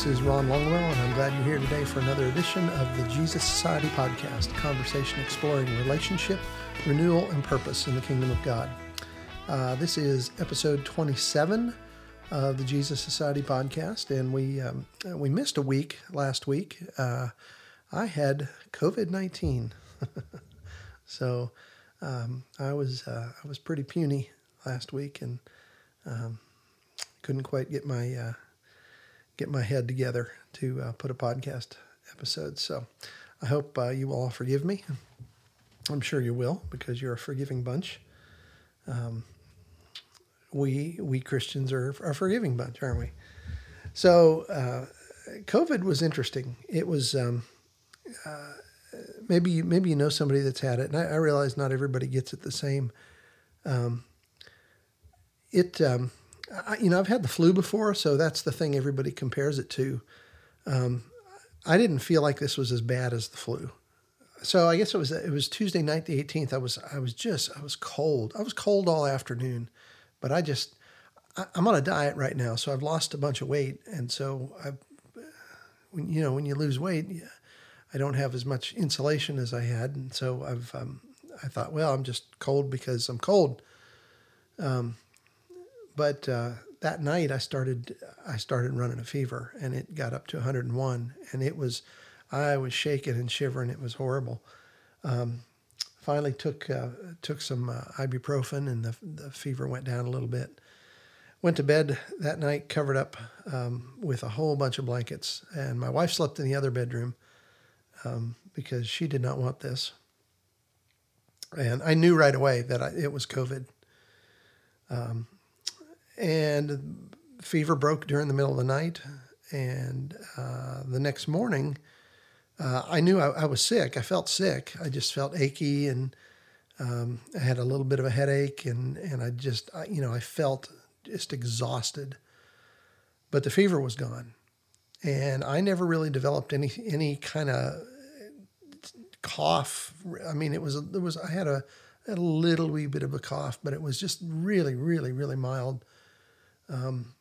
This is Ron Longwell, and I'm glad you're here today for another edition of the Jesus Society podcast, a conversation exploring relationship, renewal, and purpose in the kingdom of God. Uh, this is episode 27 of the Jesus Society podcast, and we um, we missed a week last week. Uh, I had COVID 19, so um, I was uh, I was pretty puny last week, and um, couldn't quite get my uh, get my head together to uh, put a podcast episode. So I hope uh, you will all forgive me. I'm sure you will because you're a forgiving bunch. Um, we we Christians are a forgiving bunch, aren't we? So uh, COVID was interesting. It was um, uh, maybe maybe you know somebody that's had it, and I, I realize not everybody gets it the same. Um, it um, I, you know, I've had the flu before, so that's the thing everybody compares it to. Um, I didn't feel like this was as bad as the flu. So I guess it was it was Tuesday night, the 18th. I was I was just I was cold. I was cold all afternoon, but I just I, am on a diet right now, so I've lost a bunch of weight, and so I, when you know when you lose weight, I don't have as much insulation as I had, and so I've um, I thought, well, I'm just cold because I'm cold. Um, but uh, that night I started I started running a fever and it got up to 101 and it was I was shaking and shivering. It was horrible. Um, finally took uh, took some uh, ibuprofen and the the fever went down a little bit. Went to bed that night covered up um, with a whole bunch of blankets and my wife slept in the other bedroom um, because she did not want this. And I knew right away that I, it was COVID. And fever broke during the middle of the night. And uh, the next morning, uh, I knew I, I, was sick. I felt sick. I just felt achy and um, I had a little bit of a headache and, and I just, I, you know, I felt just exhausted. But the fever was gone. And I never really developed any any kind of cough. I mean, it was there was I had a, a little wee bit of a cough, but it was just really, really, really mild. Um,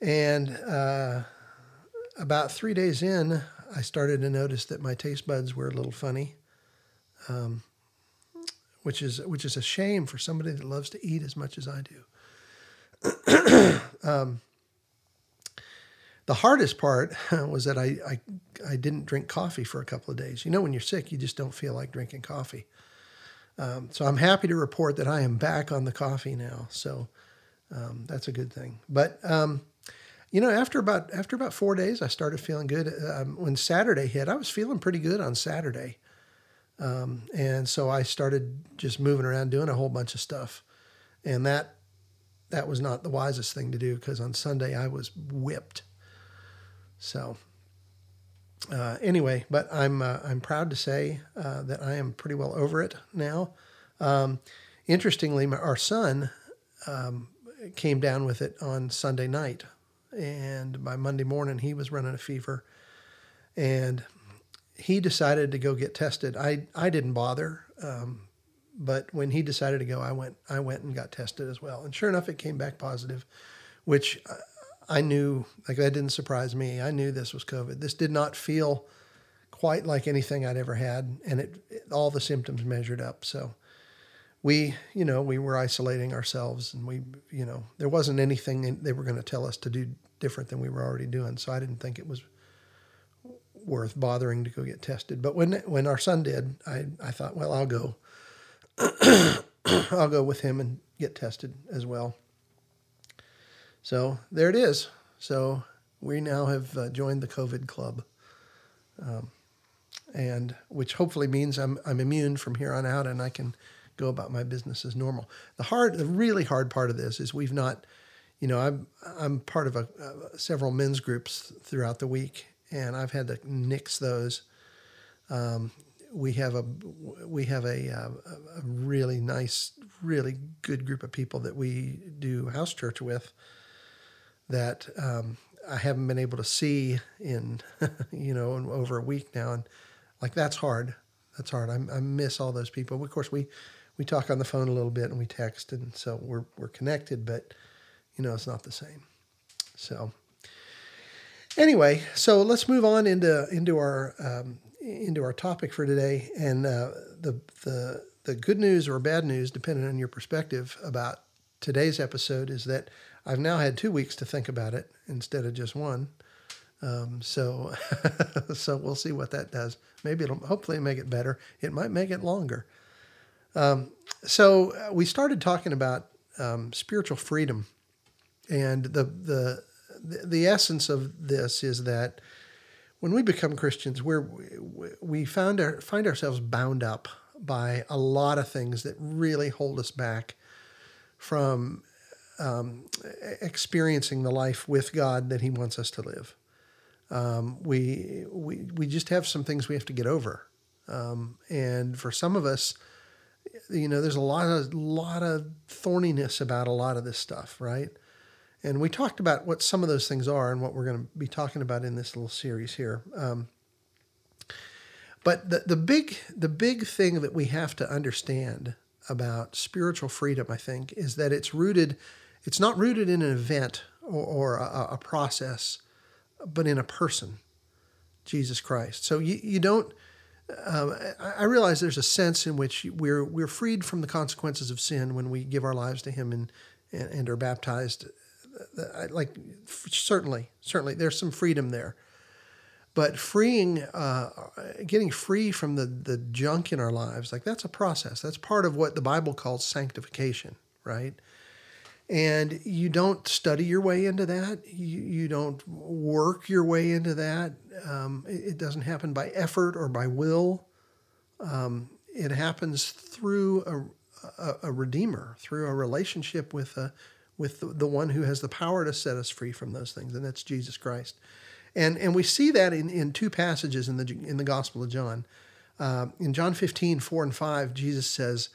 and uh, about three days in, I started to notice that my taste buds were a little funny, um, which is which is a shame for somebody that loves to eat as much as I do. um, the hardest part was that I, I I didn't drink coffee for a couple of days. You know, when you're sick, you just don't feel like drinking coffee. Um, so I'm happy to report that I am back on the coffee now. So um, that's a good thing. But um, you know, after about after about four days, I started feeling good. Um, when Saturday hit, I was feeling pretty good on Saturday, um, and so I started just moving around, doing a whole bunch of stuff, and that that was not the wisest thing to do because on Sunday I was whipped. So. Uh, anyway, but I'm uh, I'm proud to say uh, that I am pretty well over it now. Um, interestingly, my, our son um, came down with it on Sunday night. And by Monday morning, he was running a fever. And he decided to go get tested. I, I didn't bother. Um, but when he decided to go, I went, I went and got tested as well. And sure enough, it came back positive, which I knew, like that didn't surprise me. I knew this was COVID. This did not feel quite like anything I'd ever had. And it, it all the symptoms measured up. So, we, you know, we were isolating ourselves and we, you know, there wasn't anything they were going to tell us to do different than we were already doing. So I didn't think it was worth bothering to go get tested. But when when our son did, I, I thought, well, I'll go. I'll go with him and get tested as well. So there it is. So we now have uh, joined the COVID club, um, and which hopefully means I'm I'm immune from here on out, and I can go about my business as normal. The hard, the really hard part of this is we've not, you know, I'm I'm part of a, uh, several men's groups throughout the week, and I've had to nix those. Um, we have a we have a, uh, a, a, really nice, really good group of people that we do house church with. That um, I haven't been able to see in you know in over a week now, and like that's hard. That's hard. I, I miss all those people. Of course, we we talk on the phone a little bit and we text, and so we're we're connected, but you know it's not the same. So Anyway, so let's move on into into our um, into our topic for today, and uh, the the the good news or bad news, depending on your perspective about today's episode, is that I've now had two weeks to think about it instead of just one. Um, so, so we'll see what that does. Maybe it'll hopefully make it better. It might make it longer. Um, so uh, we started talking about um, spiritual freedom, and the, the the essence of this is that when we become Christians, we're we found our, find ourselves bound up by a lot of things that really hold us back from um, experiencing the life with God that He wants us to live. Um, we, we, we just have some things we have to get over. Um, and for some of us, you know, there's a lot of, lot of thorniness about a lot of this stuff, right? And we talked about what some of those things are and what we're going to be talking about in this little series here. Um, but the, the big the big thing that we have to understand about spiritual freedom, I think, is that it's rooted, it's not rooted in an event or, or a, a process but in a person, Jesus Christ. So you, you don't. Um, I realize there's a sense in which we're we're freed from the consequences of sin when we give our lives to Him and and, and are baptized. Like certainly, certainly, there's some freedom there. But freeing, uh, getting free from the the junk in our lives, like that's a process. That's part of what the Bible calls sanctification, right? And you don't study your way into that. You, you don't work your way into that. Um, it, it, doesn't happen by effort or by will. Um, it happens through a, a, a, redeemer, through a relationship with a, with the, the one who has the power to set us free from those things, and that's Jesus Christ. And and we see that in, in two passages in the in the Gospel of John. Uh, in John 15, 4 and 5, Jesus says,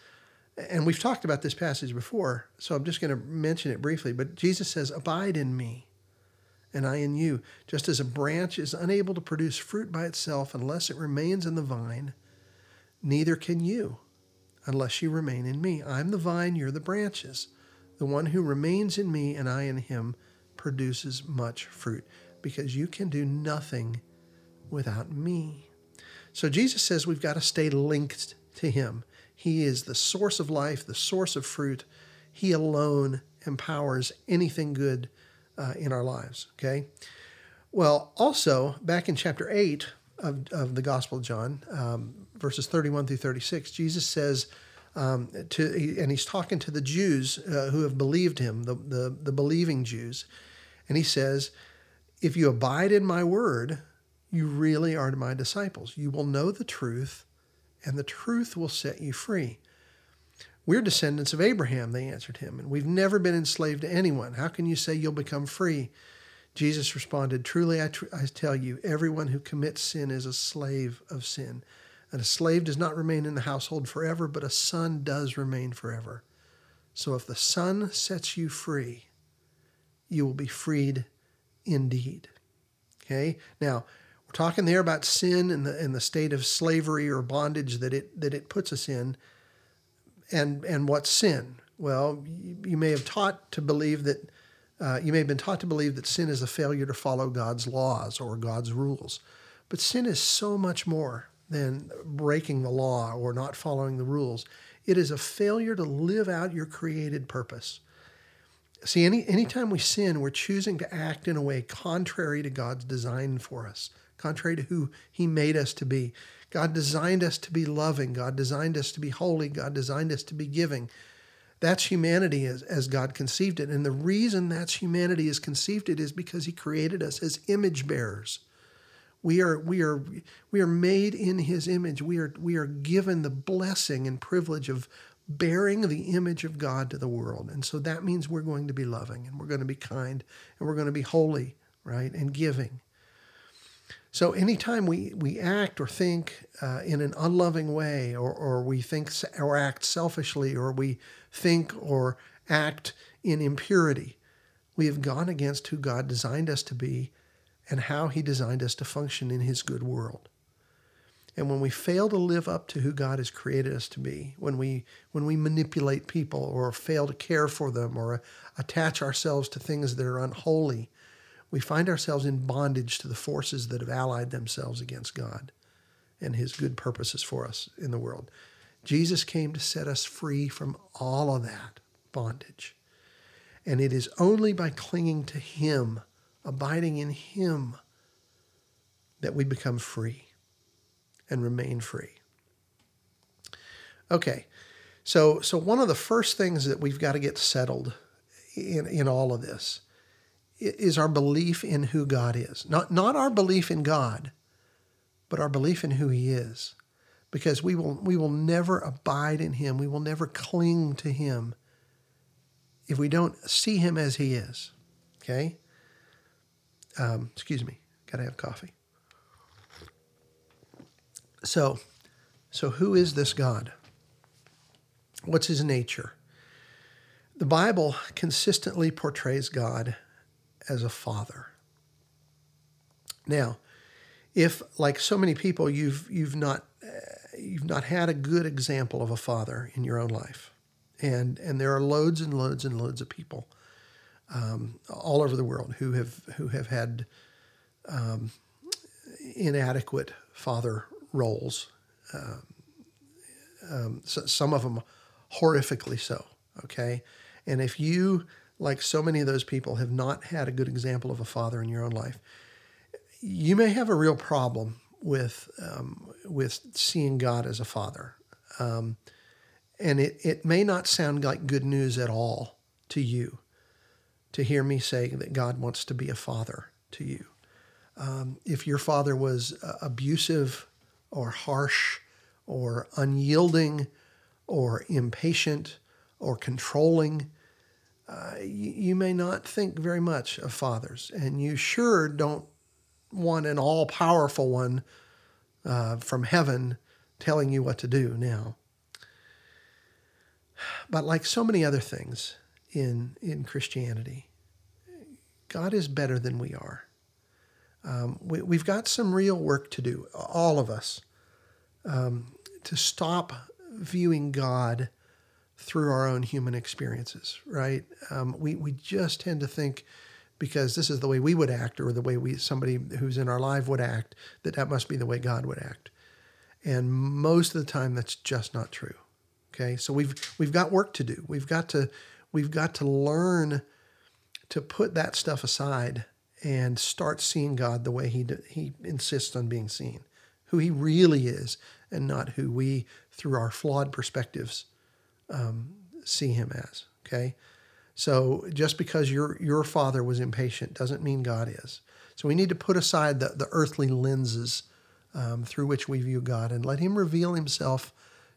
and we've talked about this passage before, so I'm just going to mention it briefly. But Jesus says, Abide in me, and I in you. Just as a branch is unable to produce fruit by itself unless it remains in the vine, neither can you unless you remain in me. I'm the vine, you're the branches. The one who remains in me and I in him produces much fruit, because you can do nothing without me. So Jesus says we've got to stay linked to him. He is the source of life, the source of fruit. He alone empowers anything good uh, in our lives. Okay. Well, also back in chapter eight of, of the Gospel of John, um, verses 31 through 36, Jesus says, um, to, and he's talking to the Jews uh, who have believed him, the, the, the believing Jews. And he says, If you abide in my word, you really are my disciples. You will know the truth, and the truth will set you free. We're descendants of Abraham, they answered him, and we've never been enslaved to anyone. How can you say you'll become free? Jesus responded, Truly I, tr- I tell you, everyone who commits sin is a slave of sin. And a slave does not remain in the household forever, but a son does remain forever. So if the son sets you free, you will be freed indeed. Okay? Now, talking there about sin and the and the state of slavery or bondage that it that it puts us in. And and what's sin? Well, you, you may have taught to believe that uh, you may have been taught to believe that sin is a failure to follow God's laws or God's rules, but sin is so much more than breaking the law or not following the rules. It is a failure to live out your created purpose. See, any anytime we sin, we're choosing to act in a way contrary to God's design for us contrary to who He made us to be. God designed us to be loving. God designed us to be holy. God designed us to be giving. That's humanity as, as God conceived it. And the reason that's humanity as conceived it is because He created us as image bearers. We are, we are, we are made in His image. We are, we are given the blessing and privilege of bearing the image of God to the world. And so that means we're going to be loving and we're going to be kind and we're going to be holy, right? And giving. So anytime we, we act or think uh, in an unloving way, or, or we think or act selfishly, or we think or act in impurity, we have gone against who God designed us to be and how He designed us to function in His good world. And when we fail to live up to who God has created us to be, when we when we manipulate people or fail to care for them or attach ourselves to things that are unholy, we find ourselves in bondage to the forces that have allied themselves against God and his good purposes for us in the world. Jesus came to set us free from all of that bondage. And it is only by clinging to him, abiding in him, that we become free and remain free. Okay, so so one of the first things that we've got to get settled in, in all of this is our belief in who God is. Not, not our belief in God, but our belief in who He is. Because we will, we will never abide in Him, we will never cling to Him if we don't see Him as He is. Okay? Um, excuse me, gotta have coffee. So, so who is this God? What's his nature? The Bible consistently portrays God as a father. Now, if like so many people you've you've not uh, you've not had a good example of a father in your own life, and and there are loads and loads and loads of people um, all over the world who have who have had um, inadequate father roles. Uh, um, so some of them horrifically so. Okay, and if you like so many of those people, have not had a good example of a father in your own life, you may have a real problem with um, with seeing God as a father, um, and it it may not sound like good news at all to you to hear me say that God wants to be a father to you. Um, if your father was uh, abusive or harsh or unyielding or impatient or controlling, uh, you, you, may not think very much of fathers, and you sure don't want an all powerful one uh, from heaven telling you what to do now. But like so many other things in, in Christianity, God is better than we are. Um, we, we've got some real work to do, all of us, um, to stop viewing God through our own human experiences, right? Um, we, we just tend to think because this is the way we would act or the way we somebody who's in our life would act that that must be the way God would act. And most of the time that's just not true. Okay? So we've we've got work to do. We've got to we've got to learn to put that stuff aside and start seeing God the way he he insists on being seen, who he really is and not who we through our flawed perspectives um, see him as. Okay, so just because your your father was impatient doesn't mean God is. So we need to put aside the, the earthly lenses um, through which we view God and let Him reveal Himself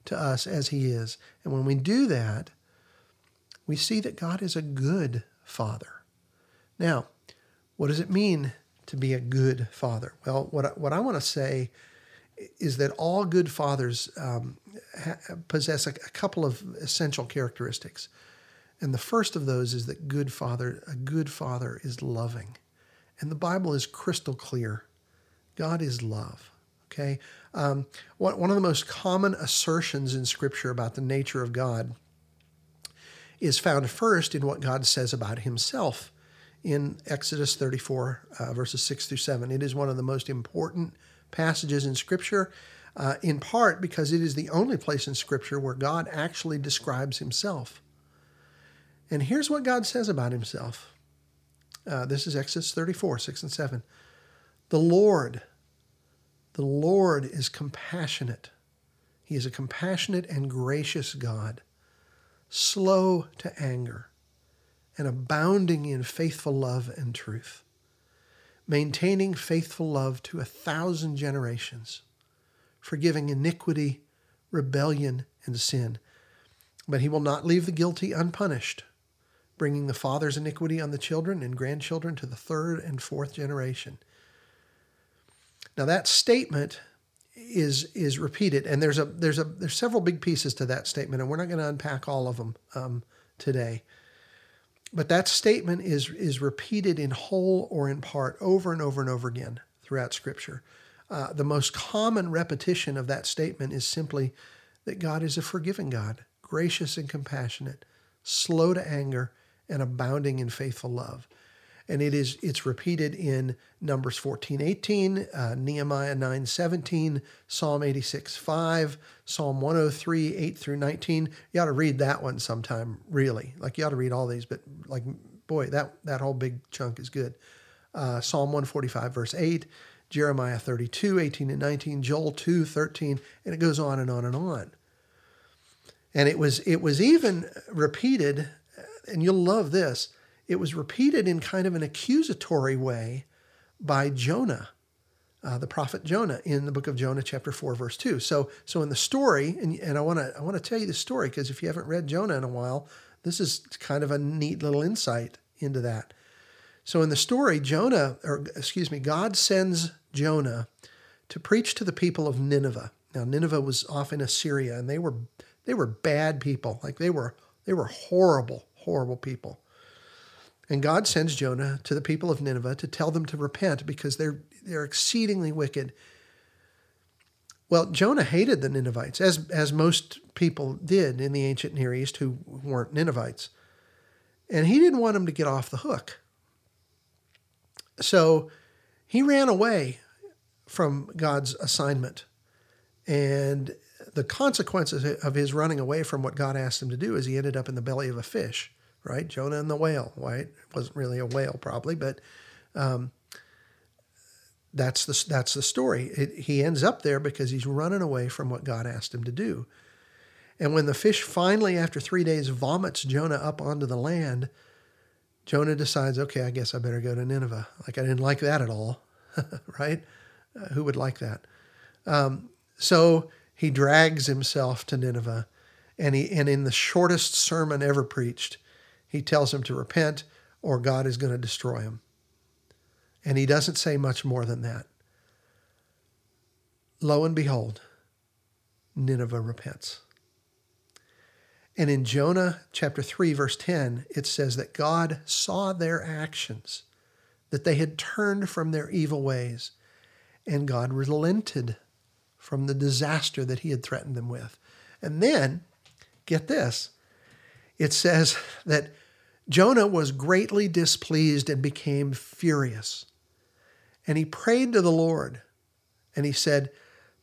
to us as He is. And when we do that, we see that God is a good Father. Now, what does it mean to be a good Father? Well, what what I want to say is that all good fathers um, ha- possess a, a, couple of essential characteristics. And the first of those is that good father, a good father is loving. And the Bible is crystal clear. God is love. Okay? Um, one of the most common assertions in Scripture about the nature of God is found first in what God says about himself in Exodus 34, uh, verses 6 through 7. It is one of the most important passages in Scripture, uh, in part because it is the only place in Scripture where God actually describes himself. And here's what God says about himself. Uh, this is Exodus 34, 6 and 7. The Lord, the Lord is compassionate. He is a compassionate and gracious God, slow to anger, and abounding in faithful love and truth maintaining faithful love to a thousand generations, forgiving iniquity, rebellion, and sin. But he will not leave the guilty unpunished, bringing the father's iniquity on the children and grandchildren to the third and fourth generation. Now that statement is is repeated, and there's a there's a there's several big pieces to that statement, and we're not going to unpack all of them um, today. But that statement is, is repeated in whole or in part over and over and over again throughout Scripture. Uh, the most common repetition of that statement is simply that God is a forgiving God, gracious and compassionate, slow to anger, and abounding in faithful love. And it is it's repeated in Numbers 14, 18, uh, Nehemiah 9, 17, Psalm 86, 5, Psalm 103, 8 through 19. You ought to read that one sometime, really. Like you ought to read all these, but like, boy, that, that whole big chunk is good. Uh, Psalm 145, verse 8, Jeremiah 32, 18 and 19, Joel 2, 13, and it goes on and on and on. And it was it was even repeated, and you'll love this it was repeated in kind of an accusatory way by Jonah, uh, the prophet Jonah, in the book of Jonah, chapter four, verse two. So, so in the story, and, and I want to I want to tell you the story because if you haven't read Jonah in a while, this is kind of a neat little insight into that. So in the story, Jonah, or excuse me, God sends Jonah to preach to the people of Nineveh. Now Nineveh was off in Assyria, and they were they were bad people. Like they were they were horrible, horrible people. And God sends Jonah to the people of Nineveh to tell them to repent because they're, they're exceedingly wicked. Well, Jonah hated the Ninevites, as, as most people did in the ancient Near East who weren't Ninevites. And he didn't want them to get off the hook. So he ran away from God's assignment. And the consequences of his running away from what God asked him to do is he ended up in the belly of a fish right? Jonah and the whale, right? It wasn't really a whale, probably, but um, that's the that's the story. It, he ends up there because he's running away from what God asked him to do. And when the fish finally, after three days, vomits Jonah up onto the land, Jonah decides, okay, I guess I better go to Nineveh. Like I didn't like that at all, right? Uh, who would like that? Um, so he drags himself to Nineveh, and he and in the shortest sermon ever preached, he tells him to repent or God is going to destroy him. And he doesn't say much more than that. Lo and behold, Nineveh repents. And in Jonah chapter 3, verse 10, it says that God saw their actions, that they had turned from their evil ways, and God relented from the disaster that he had threatened them with. And then, get this, it says that Jonah was greatly displeased and became furious. And he prayed to the Lord and he said,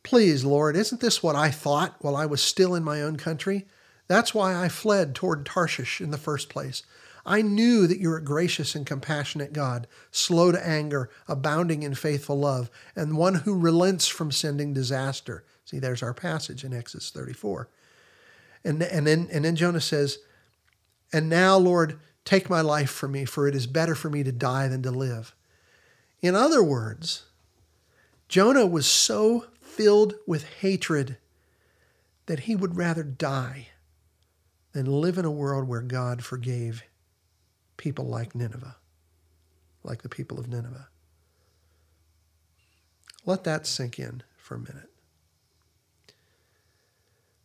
Please, Lord, isn't this what I thought while I was still in my own country? That's why I fled toward Tarshish in the first place. I knew that you're a gracious and compassionate God, slow to anger, abounding in faithful love, and one who relents from sending disaster. See, there's our passage in Exodus 34. And, and, then, and then Jonah says, And now, Lord, Take my life from me, for it is better for me to die than to live. In other words, Jonah was so filled with hatred that he would rather die than live in a world where God forgave people like Nineveh, like the people of Nineveh. Let that sink in for a minute.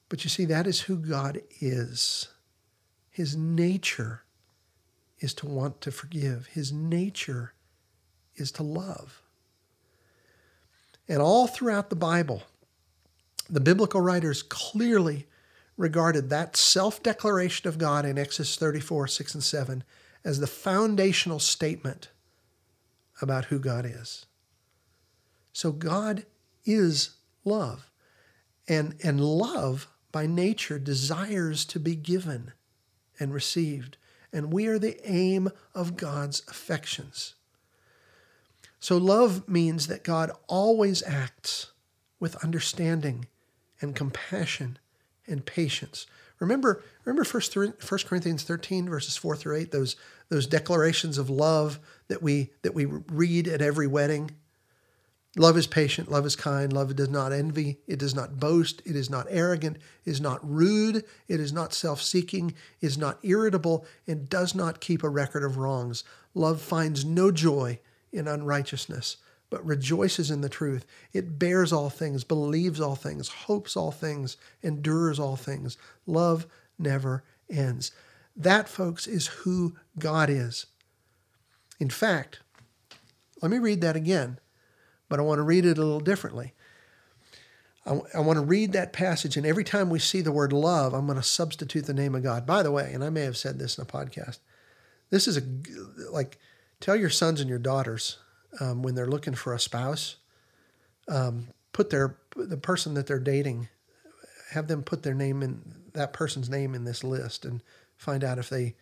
But you see, that is who God is. His nature is to want to forgive. His nature is to love. And all throughout the Bible, the biblical writers clearly regarded that self declaration of God in Exodus 34, 6, and 7 as the foundational statement about who God is. So God is love. And, and love, by nature, desires to be given and received and we are the aim of God's affections. So, love means that God always acts with understanding and compassion and patience. Remember, remember 1 Corinthians 13, verses 4 through 8, those, those declarations of love that we, that we read at every wedding? Love is patient, love is kind, love does not envy, it does not boast, it is not arrogant, is not rude, it is not self seeking, is not irritable, and does not keep a record of wrongs. Love finds no joy in unrighteousness, but rejoices in the truth. It bears all things, believes all things, hopes all things, endures all things. Love never ends. That, folks, is who God is. In fact, let me read that again but I want to read it a little differently. I, I want to read that passage, and every time we see the word love, I'm going to substitute the name of God. By the way, and I may have said this in a podcast, this is a like tell your sons and your daughters um, when they're looking for a spouse, um, put their the person that they're dating, have them put their name in that person's name in this list and find out if they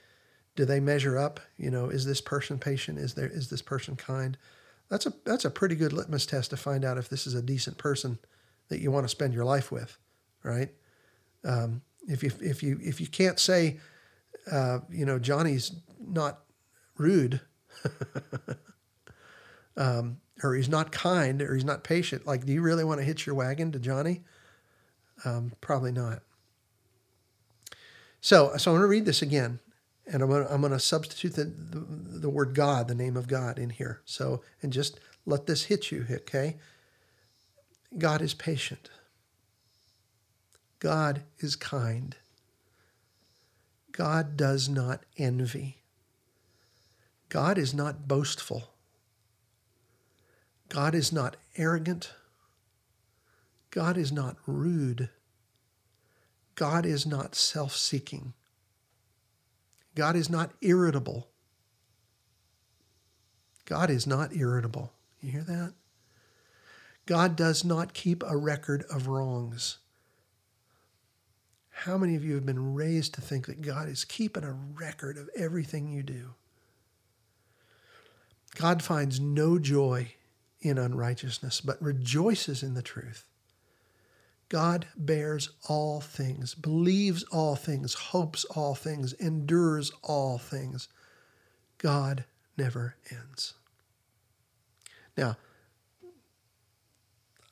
do they measure up. You know, is this person patient? Is there is this person kind? That's a that's a pretty good litmus test to find out if this is a decent person that you want to spend your life with, right? Um, if you if you if you can't say, uh, you know, Johnny's not rude, um, or he's not kind, or he's not patient, like, do you really want to hitch your wagon to Johnny? Um, probably not. So, so I'm going to read this again, and I'm to, I'm to substitute the, the, the word God, the name of God, in here. So, and just let this hit you, okay? God is patient. God is kind. God does not envy. God is not boastful. God is not arrogant. God is not rude. God is not self seeking. God is not irritable. God is not irritable. You hear that? God does not keep a record of wrongs. How many of you have been raised to think that God is keeping a record of everything you do? God finds no joy in unrighteousness, but rejoices in the truth. God bears all things, believes all things, hopes all things, endures all things. God never ends. Now,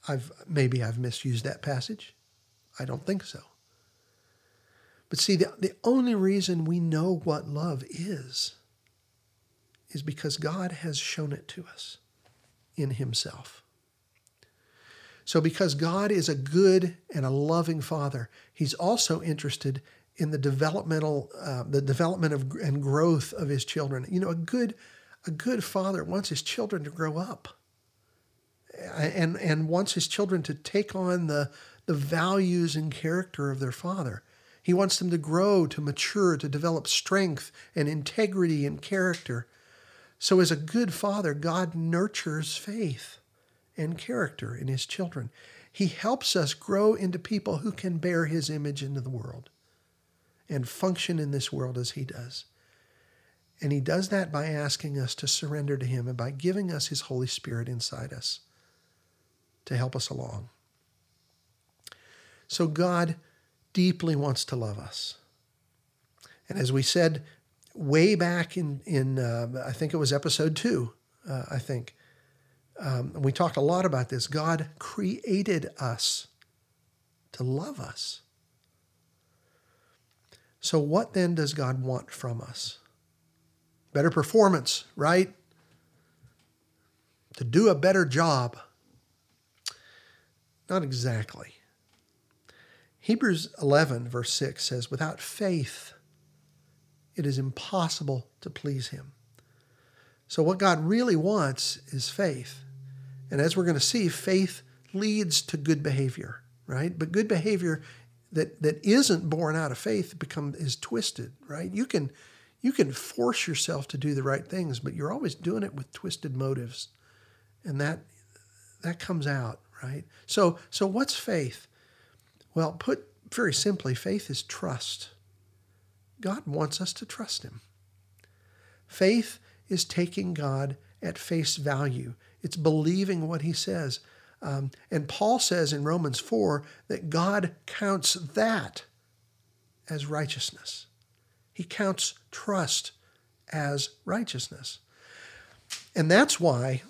I've maybe I've misused that passage. I don't think so. But see, the, the only reason we know what love is is because God has shown it to us in Himself. So, because God is a good and a loving Father, He's also interested in the developmental, uh, the development of and growth of His children. You know, a good, a good father wants his children to grow up, and and wants his children to take on the the values and character of their father. He wants them to grow, to mature, to develop strength and integrity and character. So, as a good father, God nurtures faith and character in his children. He helps us grow into people who can bear his image into the world and function in this world as he does. And he does that by asking us to surrender to him and by giving us his Holy Spirit inside us to help us along. So, God deeply wants to love us. And as we said way back in, in uh, I think it was episode two, uh, I think, um, we talked a lot about this. God created us to love us. So, what then does God want from us? Better performance, right? To do a better job. Not exactly. Hebrews 11, verse 6 says, Without faith, it is impossible to please him. So, what God really wants is faith. And as we're going to see, faith leads to good behavior, right? But good behavior that, that isn't born out of faith become is twisted, right? You can you can force yourself to do the right things, but you're always doing it with twisted motives. And that that comes out, right? So so what's faith? Well, put very simply, faith is trust. God wants us to trust Him. Faith is taking God at face value, it's believing what He says. Um, and Paul says in Romans 4 that God counts that as righteousness. He counts trust as righteousness. And that's why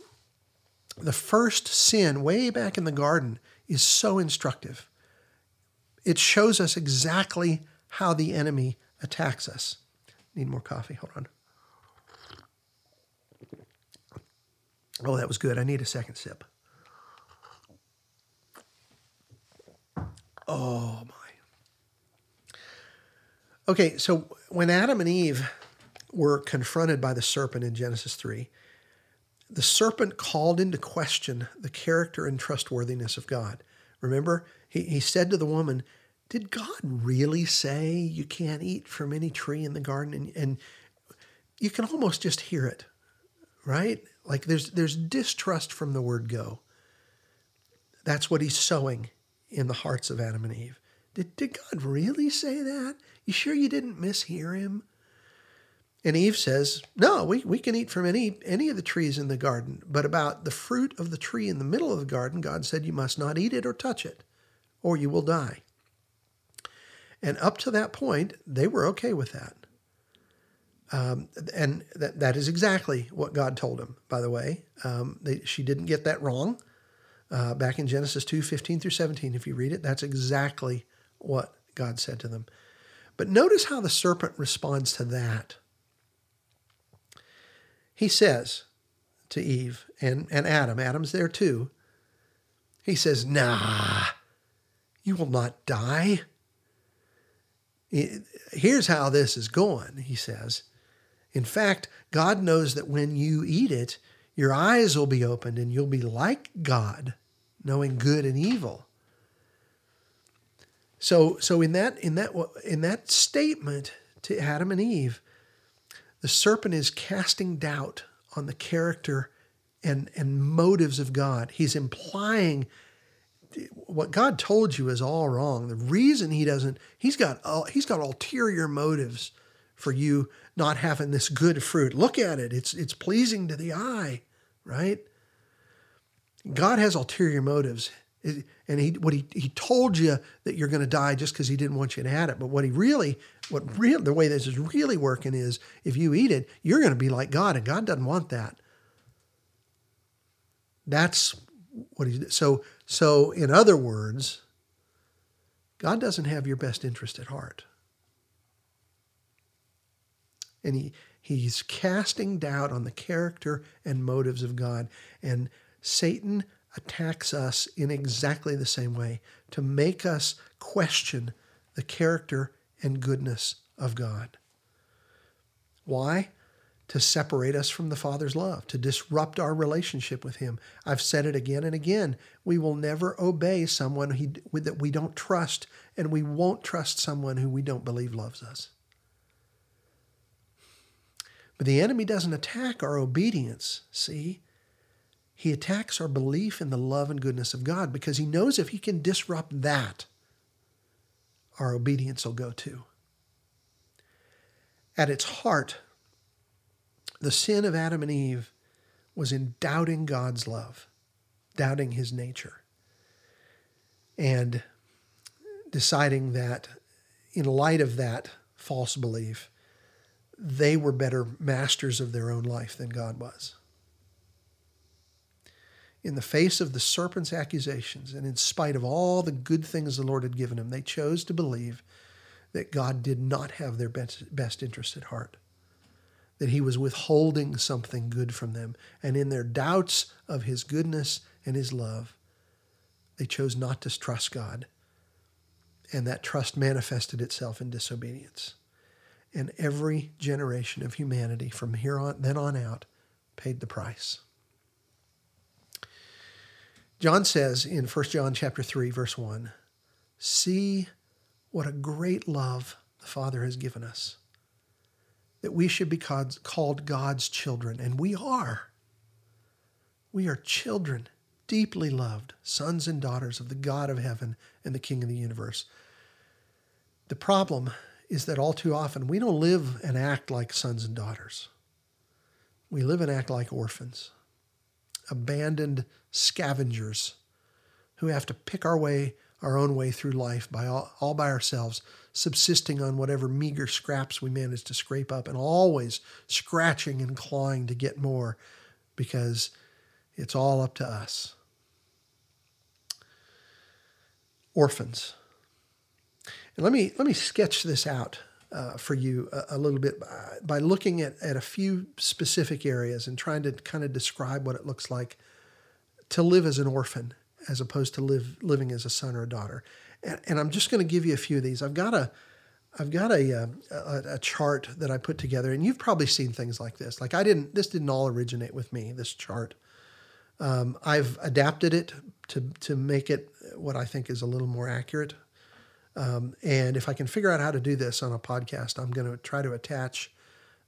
the first sin, way back in the garden, is so instructive it shows us exactly how the enemy attacks us. Need more coffee. Hold on. Oh, that was good. I need a second sip. Oh, my. Okay, so when Adam and Eve were confronted by the serpent in Genesis 3, the serpent called into question the character and trustworthiness of God. Remember, he, he said to the woman, Did God really say you can't eat from any tree in the garden? And, and you can almost just hear it. right? Like there's there's distrust from the word go. That's what he's sowing in the hearts of Adam and Eve. Did, did God really say that? You sure you didn't mishear him? And Eve says, No, we, we can eat from any, any of the trees in the garden. But about the fruit of the tree in the middle of the garden, God said, You must not eat it or touch it, or you will die. And up to that point, they were okay with that. Um, and that, that is exactly what God told him, by the way. Um, they, she didn't get that wrong. Uh, back in Genesis 2 15 through 17, if you read it, that's exactly what God said to them. But notice how the serpent responds to that. He says to Eve and, and Adam, Adam's there too. He says, Nah, you will not die. Here's how this is going, he says. In fact, God knows that when you eat it, your eyes will be opened and you'll be like God, knowing good and evil. So, so in that in that in that statement to Adam and Eve, the serpent is casting doubt on the character and and motives of God. He's implying what God told you is all wrong. The reason he doesn't, he's got he's got ulterior motives for you not having this good fruit. Look at it; it's it's pleasing to the eye, right? God has ulterior motives, and he what he he told you that you're going to die just because he didn't want you to have it. But what he really, what real the way this is really working is, if you eat it, you're going to be like God, and God doesn't want that. That's what he so so in other words god doesn't have your best interest at heart and he he's casting doubt on the character and motives of god and satan attacks us in exactly the same way to make us question the character and goodness of god why to separate us from the Father's love, to disrupt our relationship with Him. I've said it again and again. We will never obey someone he, that we don't trust, and we won't trust someone who we don't believe loves us. But the enemy doesn't attack our obedience, see? He attacks our belief in the love and goodness of God because he knows if he can disrupt that, our obedience will go too. At its heart, the sin of Adam and Eve was in doubting God's love, doubting his nature, and deciding that in light of that false belief, they were better masters of their own life than God was. In the face of the serpent's accusations and in spite of all the good things the Lord had given them, they chose to believe that God did not have their best, best interest at heart that he was withholding something good from them. And in their doubts of his goodness and his love, they chose not to trust God. And that trust manifested itself in disobedience. And every generation of humanity from here on then on out paid the price. John says in 1 John chapter 3 verse 1, "See what a great love the Father has given us." that we should be called God's children, and we are. We are children, deeply loved, sons and daughters of the God of heaven and the King of the universe. The problem is that all too often we don't live and act like sons and daughters. We live and act like orphans, abandoned scavengers who have to pick our way, our own way through life by all, all by ourselves subsisting on whatever meager scraps we manage to scrape up and always scratching and clawing to get more because it's all up to us. Orphans. And let me let me sketch this out uh, for you a, a, little bit by, by looking at, at a few specific areas and trying to kind of describe what it looks like to live as an orphan as opposed to live living as a son or a daughter and, and I'm just going to give you a few of these. I've got a I've got a, uh, a, a chart that I put together, and you've probably seen things like this. Like I didn't, this didn't all originate with me. This chart, um, I've adapted it to to make it what I think is a little more accurate. Um, and if I can figure out how to do this on a podcast, I'm going to try to attach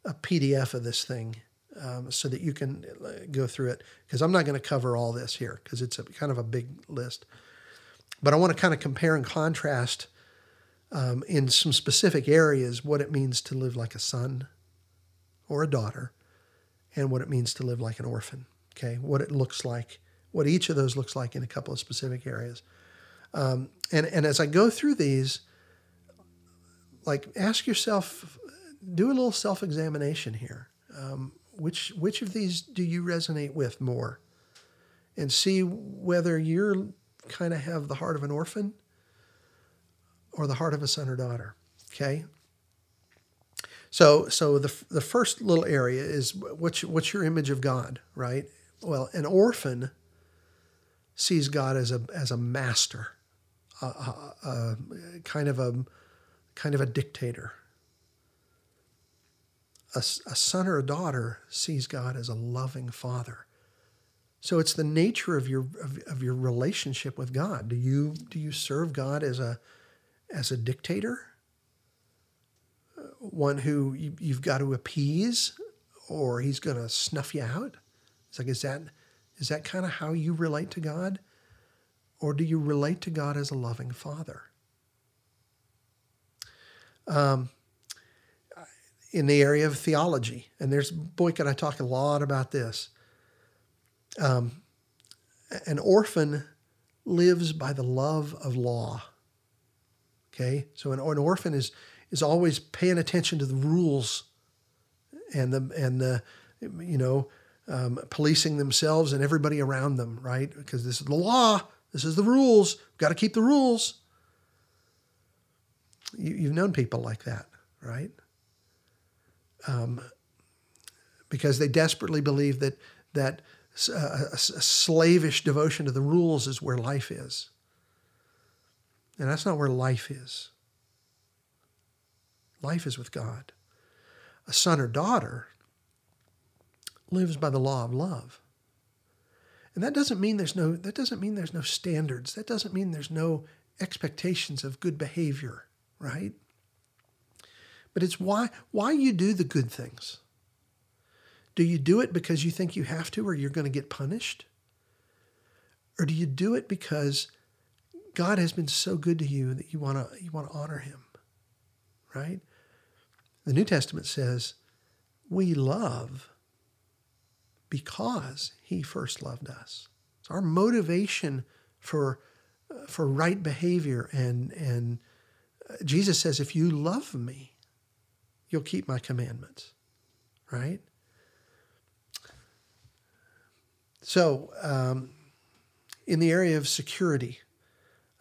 a PDF of this thing um, so that you can go through it. Because I'm not going to cover all this here because it's a kind of a big list. But I want to kind of compare and contrast um, in some specific areas what it means to live like a son or a daughter and what it means to live like an orphan. Okay, what it looks like, what each of those looks like in a couple of specific areas. Um, and, and as I go through these, like ask yourself, do a little self examination here. Um, which, which of these do you resonate with more? And see whether you're kind of have the heart of an orphan or the heart of a son or daughter. Okay. So, so the, the first little area is what's, what's your image of God, right? Well, an orphan sees God as a, as a master, a, a, kind of a, kind of a dictator. A, a son or a daughter sees God as a loving father. So it's the nature of your of, of, your relationship with God. Do you do you serve God as a as a dictator, uh, one who you, you've got to appease, or he's going to snuff you out? It's like is that is that kind of how you relate to God, or do you relate to God as a loving Father? Um, in the area of theology, and there's boy, can I talk a lot about this. Um, an orphan lives by the love of law. Okay, so an, an orphan is is always paying attention to the rules and the and the you know um, policing themselves and everybody around them, right? Because this is the law. This is the rules. We've got to keep the rules. You, you've known people like that, right? Um, because they desperately believe that that a, a slavish devotion to the rules is where life is. And that's not where life is. Life is with God. A son or daughter lives by the law of love. And that doesn't mean there's no that doesn't mean there's no standards. That doesn't mean there's no expectations of good behavior, right? But it's why why you do the good things. Do you do it because you think you have to or you're going to get punished? Or do you do it because God has been so good to you that you want to you want to honor him? Right? The New Testament says, "We love because he first loved us." So our motivation for for right behavior and and uh, Jesus says, "If you love me, you'll keep my commandments." Right? So, um, in the area of security,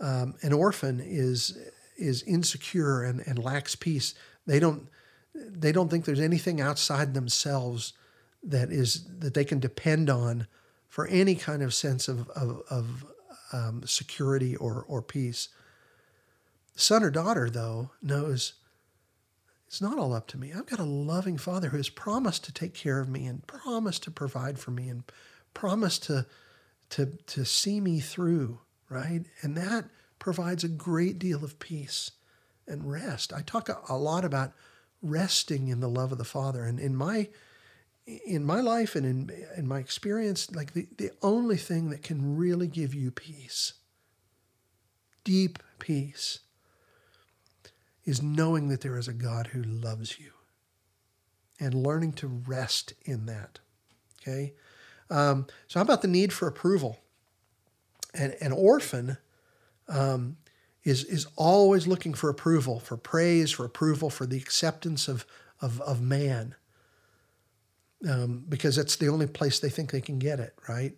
um, an orphan is is insecure and, and lacks peace. They don't they don't think there's anything outside themselves that is that they can depend on for any kind of sense of of, of um, security or or peace. Son or daughter, though, knows it's not all up to me. I've got a loving father who has promised to take care of me and promised to provide for me and promised to, to, to see me through, right? And that provides a great deal of peace and rest. I talk a, a lot about resting in the love of the Father. And in my in my life and in in my experience, like the, the only thing that can really give you peace, deep peace, is knowing that there is a God who loves you and learning to rest in that. Okay? Um, so, how about the need for approval? And an orphan um, is is always looking for approval, for praise, for approval, for the acceptance of of, of man, um, because that's the only place they think they can get it. Right?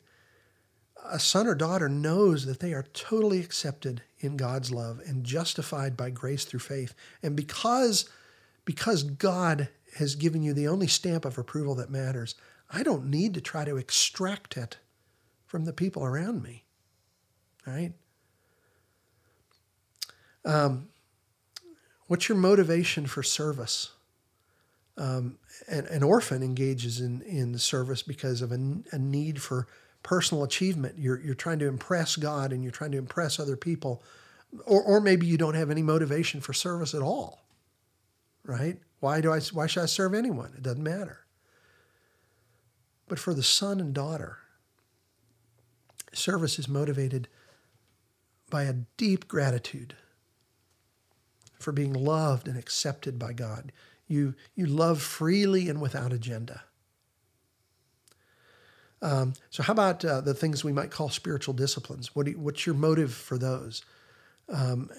A son or daughter knows that they are totally accepted in God's love and justified by grace through faith, and because because God has given you the only stamp of approval that matters, I don't need to try to extract it from the people around me. Right? Um, what's your motivation for service? Um, an, an, orphan engages in, in the service because of a, a, need for personal achievement. You're, you're trying to impress God and you're trying to impress other people. Or, or maybe you don't have any motivation for service at all, right? Why, do I, why should I serve anyone? It doesn't matter. But for the son and daughter, service is motivated by a deep gratitude for being loved and accepted by God. You, you love freely and without agenda. Um, so, how about uh, the things we might call spiritual disciplines? What you, what's your motive for those? Um,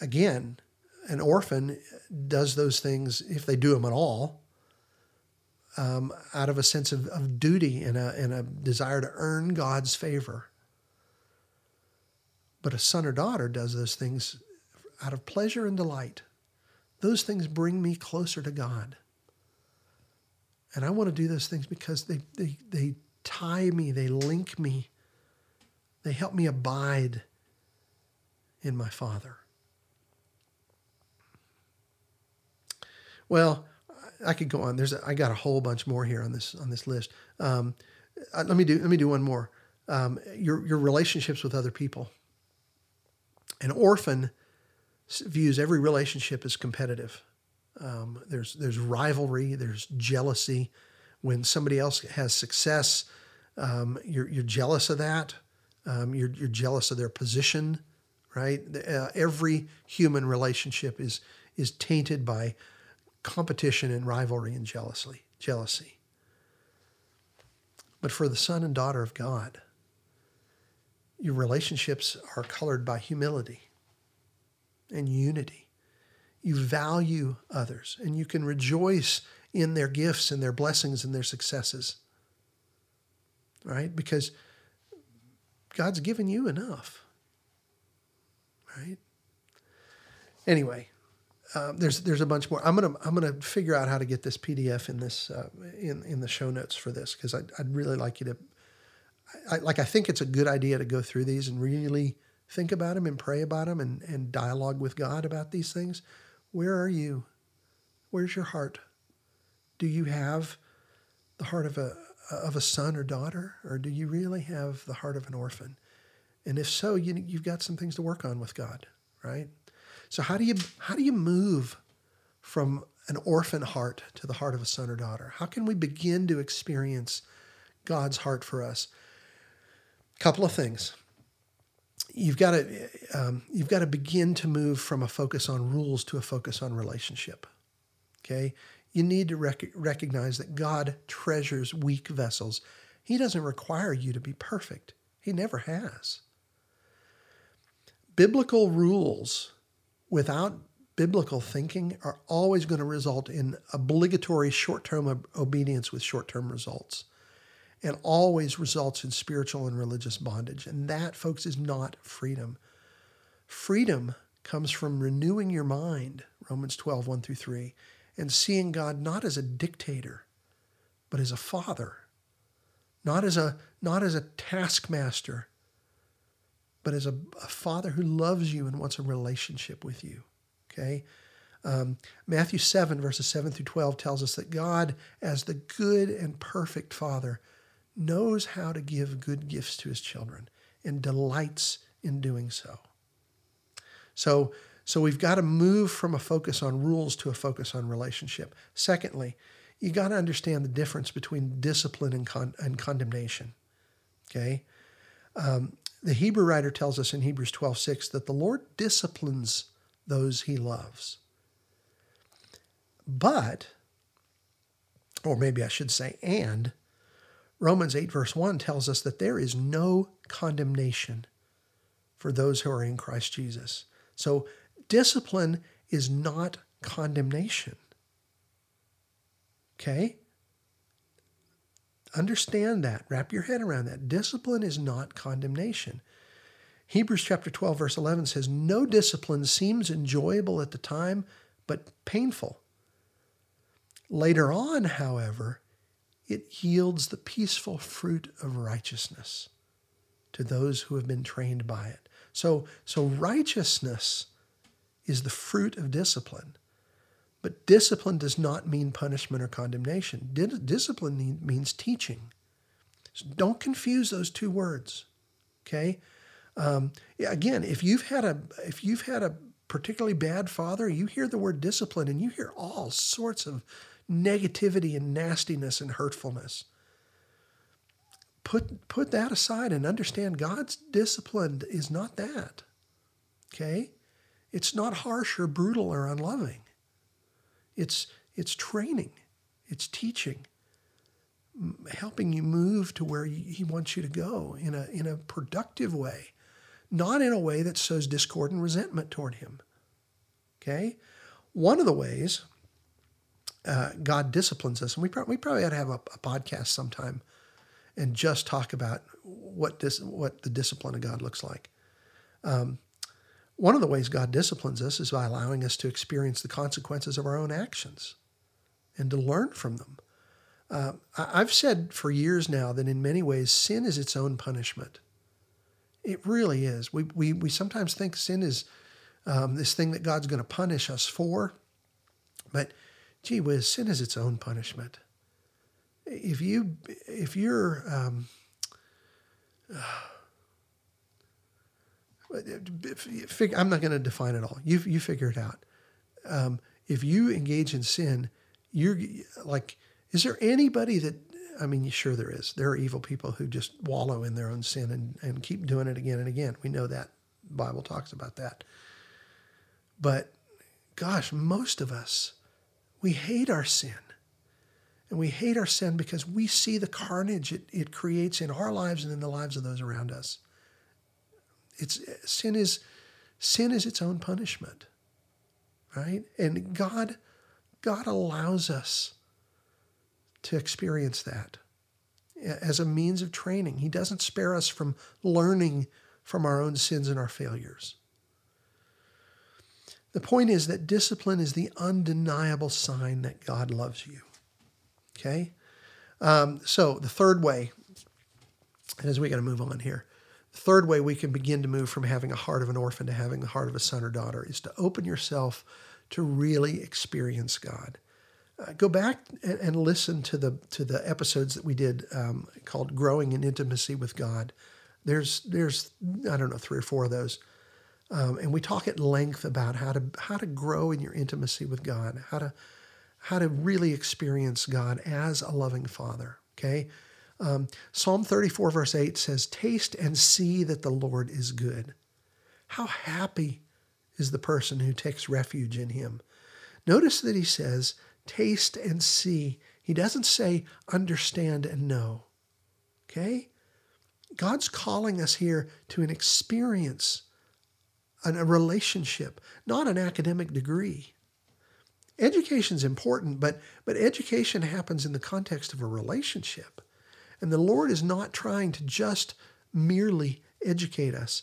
again, an orphan does those things, if they do them at all, um, out of a sense of, of duty and a, and a desire to earn God's favor. But a son or daughter does those things out of pleasure and delight. Those things bring me closer to God. And I want to do those things because they, they, they tie me, they link me, they help me abide in my Father. Well, I could go on. There's a, I got a whole bunch more here on this on this list. Um, uh, let me do let me do one more. Um, your your relationships with other people. An orphan views every relationship as competitive. Um, there's there's rivalry. There's jealousy. When somebody else has success, um, you're you're jealous of that. Um, you're you're jealous of their position, right? Uh, every human relationship is is tainted by competition and rivalry and jealousy, jealousy. But for the son and daughter of God, your relationships are colored by humility and unity. You value others and you can rejoice in their gifts and their blessings and their successes. Right? Because God's given you enough. Right? Anyway, um, there's there's a bunch more. I'm gonna I'm gonna figure out how to get this PDF in this uh, in in the show notes for this because I'd, I'd really like you to. I, like I think it's a good idea to go through these and really think about them and pray about them and and dialogue with God about these things. Where are you? Where's your heart? Do you have the heart of a of a son or daughter, or do you really have the heart of an orphan? And if so, you, you've got some things to work on with God, right? So how do you how do you move from an orphan heart to the heart of a son or daughter? How can we begin to experience God's heart for us? Couple of things. You've got to um, you've got to begin to move from a focus on rules to a focus on relationship. Okay, you need to rec- recognize that God treasures weak vessels. He doesn't require you to be perfect. He never has. Biblical rules without biblical thinking are always going to result in obligatory short term obedience with short term results and always results in spiritual and religious bondage. And that, folks, is not freedom. Freedom comes from renewing your mind, Romans 12, 1 through 3, and seeing God not as a dictator, but as a father, not as a, not as a taskmaster, but as a, a father who loves you and wants a relationship with you. Okay? Um, Matthew 7, verses 7 through 12 tells us that God, as the good and perfect Father, knows how to give good gifts to his children and delights in doing so. So, so we've got to move from a focus on rules to a focus on relationship. Secondly, you got to understand the difference between discipline and, con- and condemnation. Okay? Um, the Hebrew writer tells us in Hebrews 12 6 that the Lord disciplines those he loves. But, or maybe I should say, and, Romans 8, verse 1 tells us that there is no condemnation for those who are in Christ Jesus. So, discipline is not condemnation. Okay? Understand that. Wrap your head around that. Discipline is not condemnation. Hebrews chapter 12, verse 11 says, No discipline seems enjoyable at the time, but painful. Later on, however, it yields the peaceful fruit of righteousness to those who have been trained by it. So, so righteousness is the fruit of discipline. But discipline does not mean punishment or condemnation. Discipline means teaching. So don't confuse those two words. Okay. Um, again, if you've had a if you've had a particularly bad father, you hear the word discipline and you hear all sorts of negativity and nastiness and hurtfulness. put put that aside and understand God's discipline is not that. Okay? It's not harsh or brutal or unloving. It's it's training. It's teaching. Helping you move to where he wants you to go in a in a productive way, not in a way that sows discord and resentment toward him. Okay? One of the ways uh, God disciplines us, and we, pro- we probably ought to have a, a podcast sometime and just talk about what this what the discipline of God looks like. Um, one of the ways God disciplines us is by allowing us to experience the consequences of our own actions and to learn from them. Uh, I've said for years now that in many ways sin is its own punishment. It really is. We, we, we sometimes think sin is um, this thing that God's going to punish us for, but gee whiz, sin is its own punishment if you if you're um, I'm not going to define it all. You you figure it out. Um, if you engage in sin, you're like, is there anybody that? I mean, sure there is. There are evil people who just wallow in their own sin and, and keep doing it again and again. We know that. The Bible talks about that. But gosh, most of us, we hate our sin. And we hate our sin because we see the carnage it, it creates in our lives and in the lives of those around us. It's sin is sin is its own punishment. Right? And God God allows us to experience that as a means of training. He doesn't spare us from learning from our own sins and our failures. The point is that discipline is the undeniable sign that God loves you. Okay? Um, so the third way, and as we got to move on here, the third way we can begin to move from having a heart of an orphan to having the heart of a son or daughter is to open yourself to really experience God. Uh, go back and, and, listen to the to the episodes that we did um, called "Growing in Intimacy with God." There's there's I don't know three or four of those, um, and we talk at length about how to how to grow in your intimacy with God, how to how to really experience God as a loving Father. Okay. Um, Psalm 34, verse 8 says, Taste and see that the Lord is good. How happy is the person who takes refuge in him. Notice that he says, Taste and see. He doesn't say, Understand and know. Okay? God's calling us here to an experience, a relationship, not an academic degree. Education is important, but, but education happens in the context of a relationship. And the Lord is not trying to just merely educate us,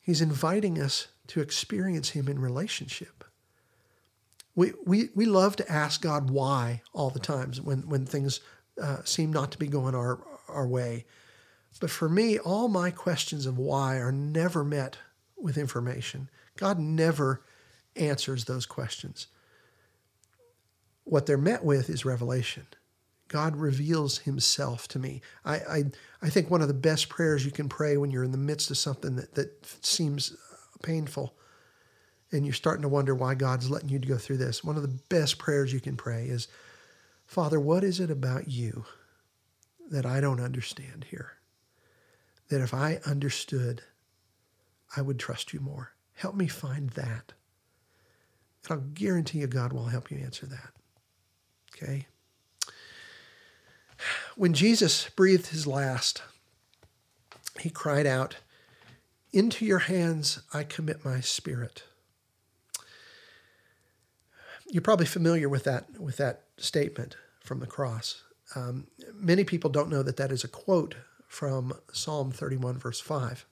He's inviting us to experience Him in relationship. We, we, we love to ask God why all the times when, when things uh, seem not to be going our, our way. But for me, all my questions of why are never met with information. God never answers those questions what they're met with is revelation. God reveals himself to me. I, I, I think one of the best prayers you can pray when you're in the midst of something that, that seems painful and you're starting to wonder why God's letting you go through this. One of the best prayers you can pray is, Father, what is it about you that I don't understand here? That if I understood, I would trust you more. Help me find that. And I'll guarantee you God will help you answer that. Okay? When Jesus breathed his last, he cried out, Into your hands I commit my spirit. You're probably familiar with that, with that statement from the cross. Um, many people don't know that that is a quote from Psalm 31, verse 5.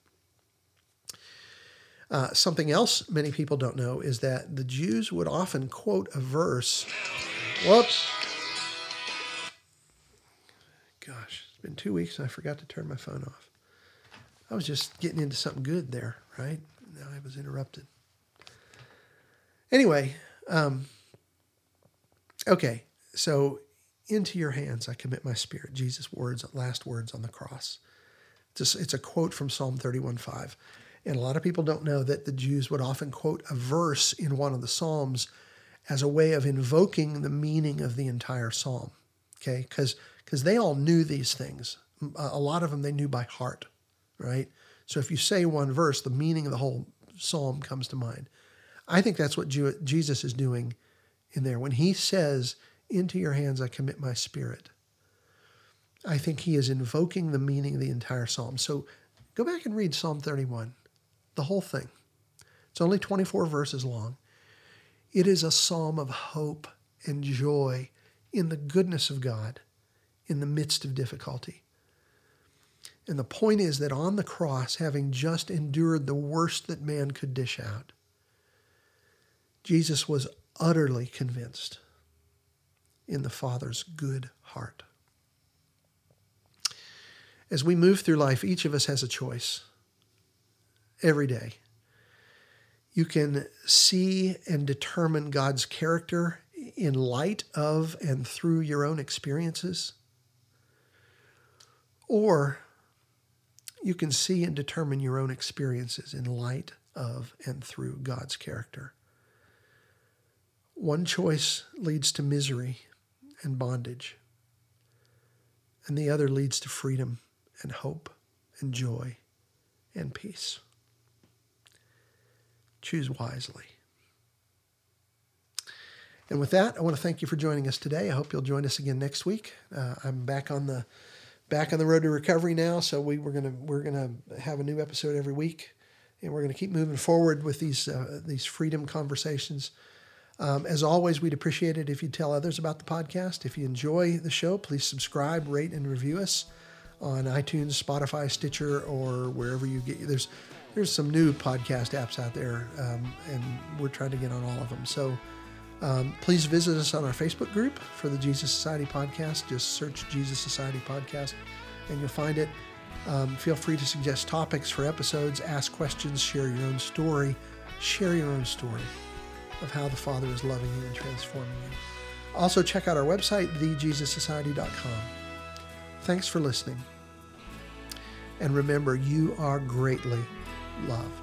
Uh, something else many people don't know is that the Jews would often quote a verse Whoops. Gosh, it's been two weeks and I forgot to turn my phone off. I was just getting into something good there, right? Now I was interrupted. Anyway, um, okay, so into your hands I commit my spirit. Jesus' words, last words on the cross. It's a, it's a quote from Psalm 31:5. And a lot of people don't know that the Jews would often quote a verse in one of the Psalms as a way of invoking the meaning of the entire psalm. Okay, because because they all knew these things. a lot of them they knew by heart, right? So if you say one verse, the meaning of the whole psalm comes to mind. I think that's what Jesus is doing in there. When he says, Into your hands I commit my spirit, I think he is invoking the meaning of the entire psalm. So go back and read Psalm 31, the whole thing. It's only 24 verses long. It is a psalm of hope and joy in the goodness of God in the midst of difficulty. And the point is that on the cross, having just endured the worst that man could dish out, Jesus was utterly convinced in the Father's good heart. As we move through life, each of us has a choice every day. You can see and determine God's character in light of and through your own experiences. Or you can see and determine your own experiences in light of and through God's character. One choice leads to misery and bondage, and the other leads to freedom and hope and joy and peace. Choose wisely. And with that, I want to thank you for joining us today. I hope you'll join us again next week. Uh, I'm back on the back on the road to recovery now, so we we're gonna we're gonna have a new episode every week, and we're gonna keep moving forward with these uh, these freedom conversations. Um, as always, we'd appreciate it if you tell others about the podcast. If you enjoy the show, please subscribe, rate, and review us on iTunes, Spotify, Stitcher, or wherever you get. There's there's some new podcast apps out there, um, and we're trying to get on all of them. So um, please visit us on our Facebook group for the Jesus Society podcast. Just search Jesus Society podcast, and you'll find it. Um, feel free to suggest topics for episodes, ask questions, share your own story, share your own story of how the Father is loving you and transforming you. Also, check out our website, thejesussociety.com. Thanks for listening. And remember, you are greatly loved.